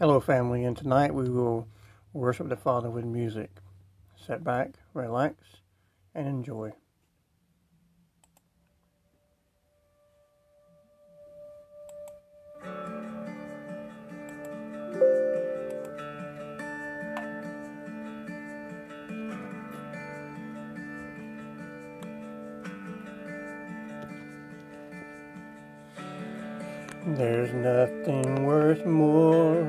Hello, family, and tonight we will worship the Father with music. Sit back, relax, and enjoy. There's nothing worth more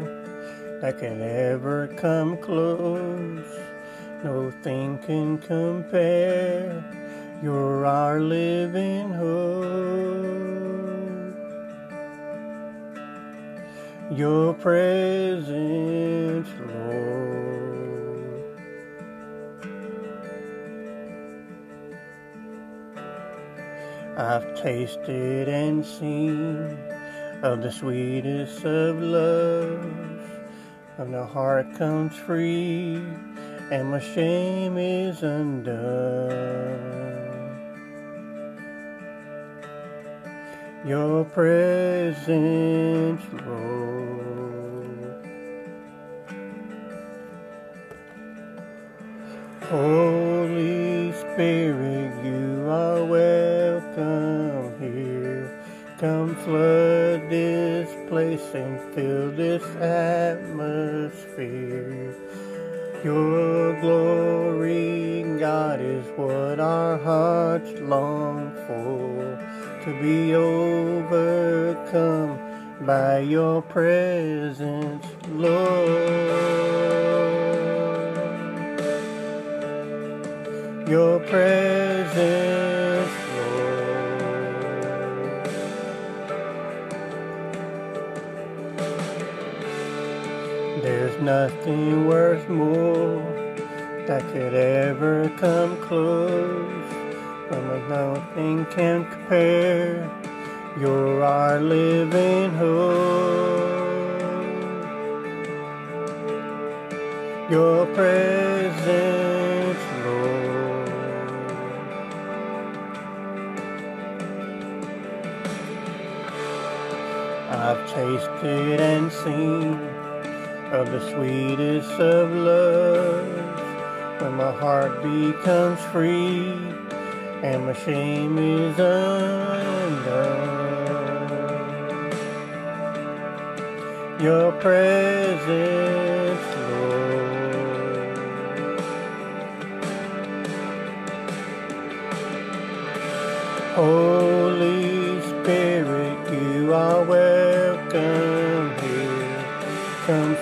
that can ever come close. No thing can compare. You're our living hope. Your presence, Lord. I've tasted and seen of the sweetest of love. When the heart comes free and my shame is undone. Your presence, Lord. Holy Spirit, you Come flood this place and fill this atmosphere. Your glory, God, is what our hearts long for. To be overcome by your presence, Lord. Your presence, There's nothing worth more that could ever come close. When nothing can compare. You're our living hope. Your presence, Lord. I've tasted and seen of the sweetest of loves when my heart becomes free and my shame is undone. Your presence, Lord. Holy Spirit, you are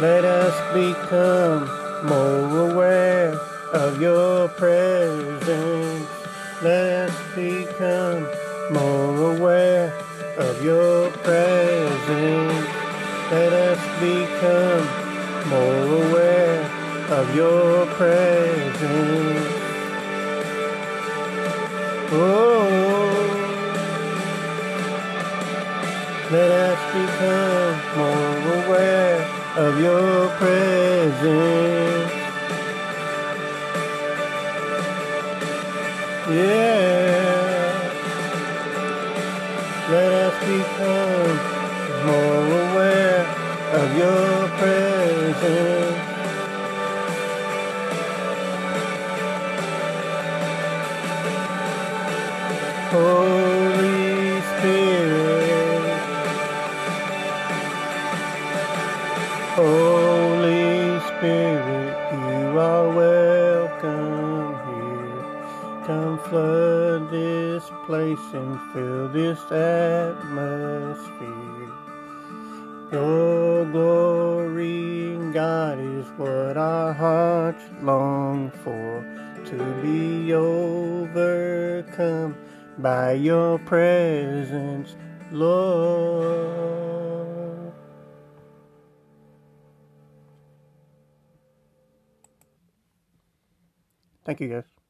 Let us become more aware of your presence. Let us become more aware of your presence. Let us become more aware of your presence. Oh, let us become of your presence. Yeah. Let us become more aware of your presence. Holy Holy Spirit, you are welcome here. Come flood this place and fill this atmosphere. Your glory, God, is what our hearts long for. To be overcome by your presence, Lord. Thank you, guys.